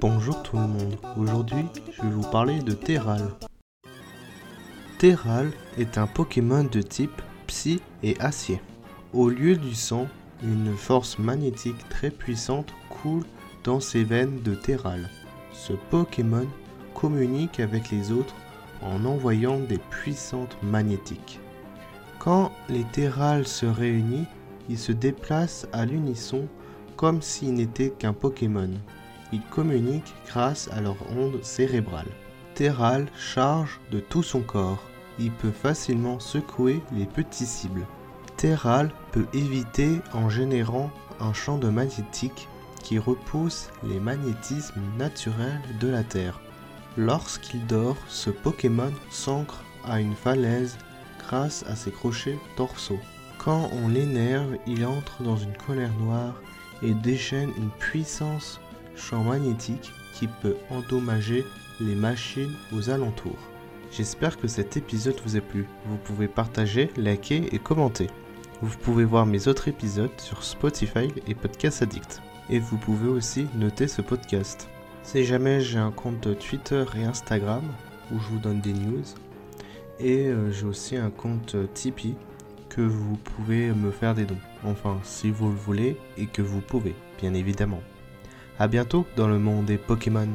Bonjour tout le monde, aujourd'hui je vais vous parler de Terral. Terral est un Pokémon de type Psy et Acier. Au lieu du sang, une force magnétique très puissante coule dans ses veines de Terral. Ce Pokémon communique avec les autres en envoyant des puissantes magnétiques. Quand les Terral se réunissent, ils se déplacent à l'unisson comme s'ils n'étaient qu'un Pokémon. Ils communiquent grâce à leur onde cérébrale. Terral charge de tout son corps. Il peut facilement secouer les petits cibles. Terral peut éviter en générant un champ de magnétique qui repousse les magnétismes naturels de la Terre. Lorsqu'il dort, ce Pokémon s'ancre à une falaise grâce à ses crochets dorsaux. Quand on l'énerve, il entre dans une colère noire et déchaîne une puissance champ magnétique qui peut endommager les machines aux alentours. J'espère que cet épisode vous a plu. Vous pouvez partager, liker et commenter. Vous pouvez voir mes autres épisodes sur Spotify et Podcast Addict. Et vous pouvez aussi noter ce podcast. Si jamais j'ai un compte Twitter et Instagram où je vous donne des news. Et euh, j'ai aussi un compte Tipeee que vous pouvez me faire des dons. Enfin, si vous le voulez et que vous pouvez, bien évidemment. A bientôt dans le monde des Pokémon.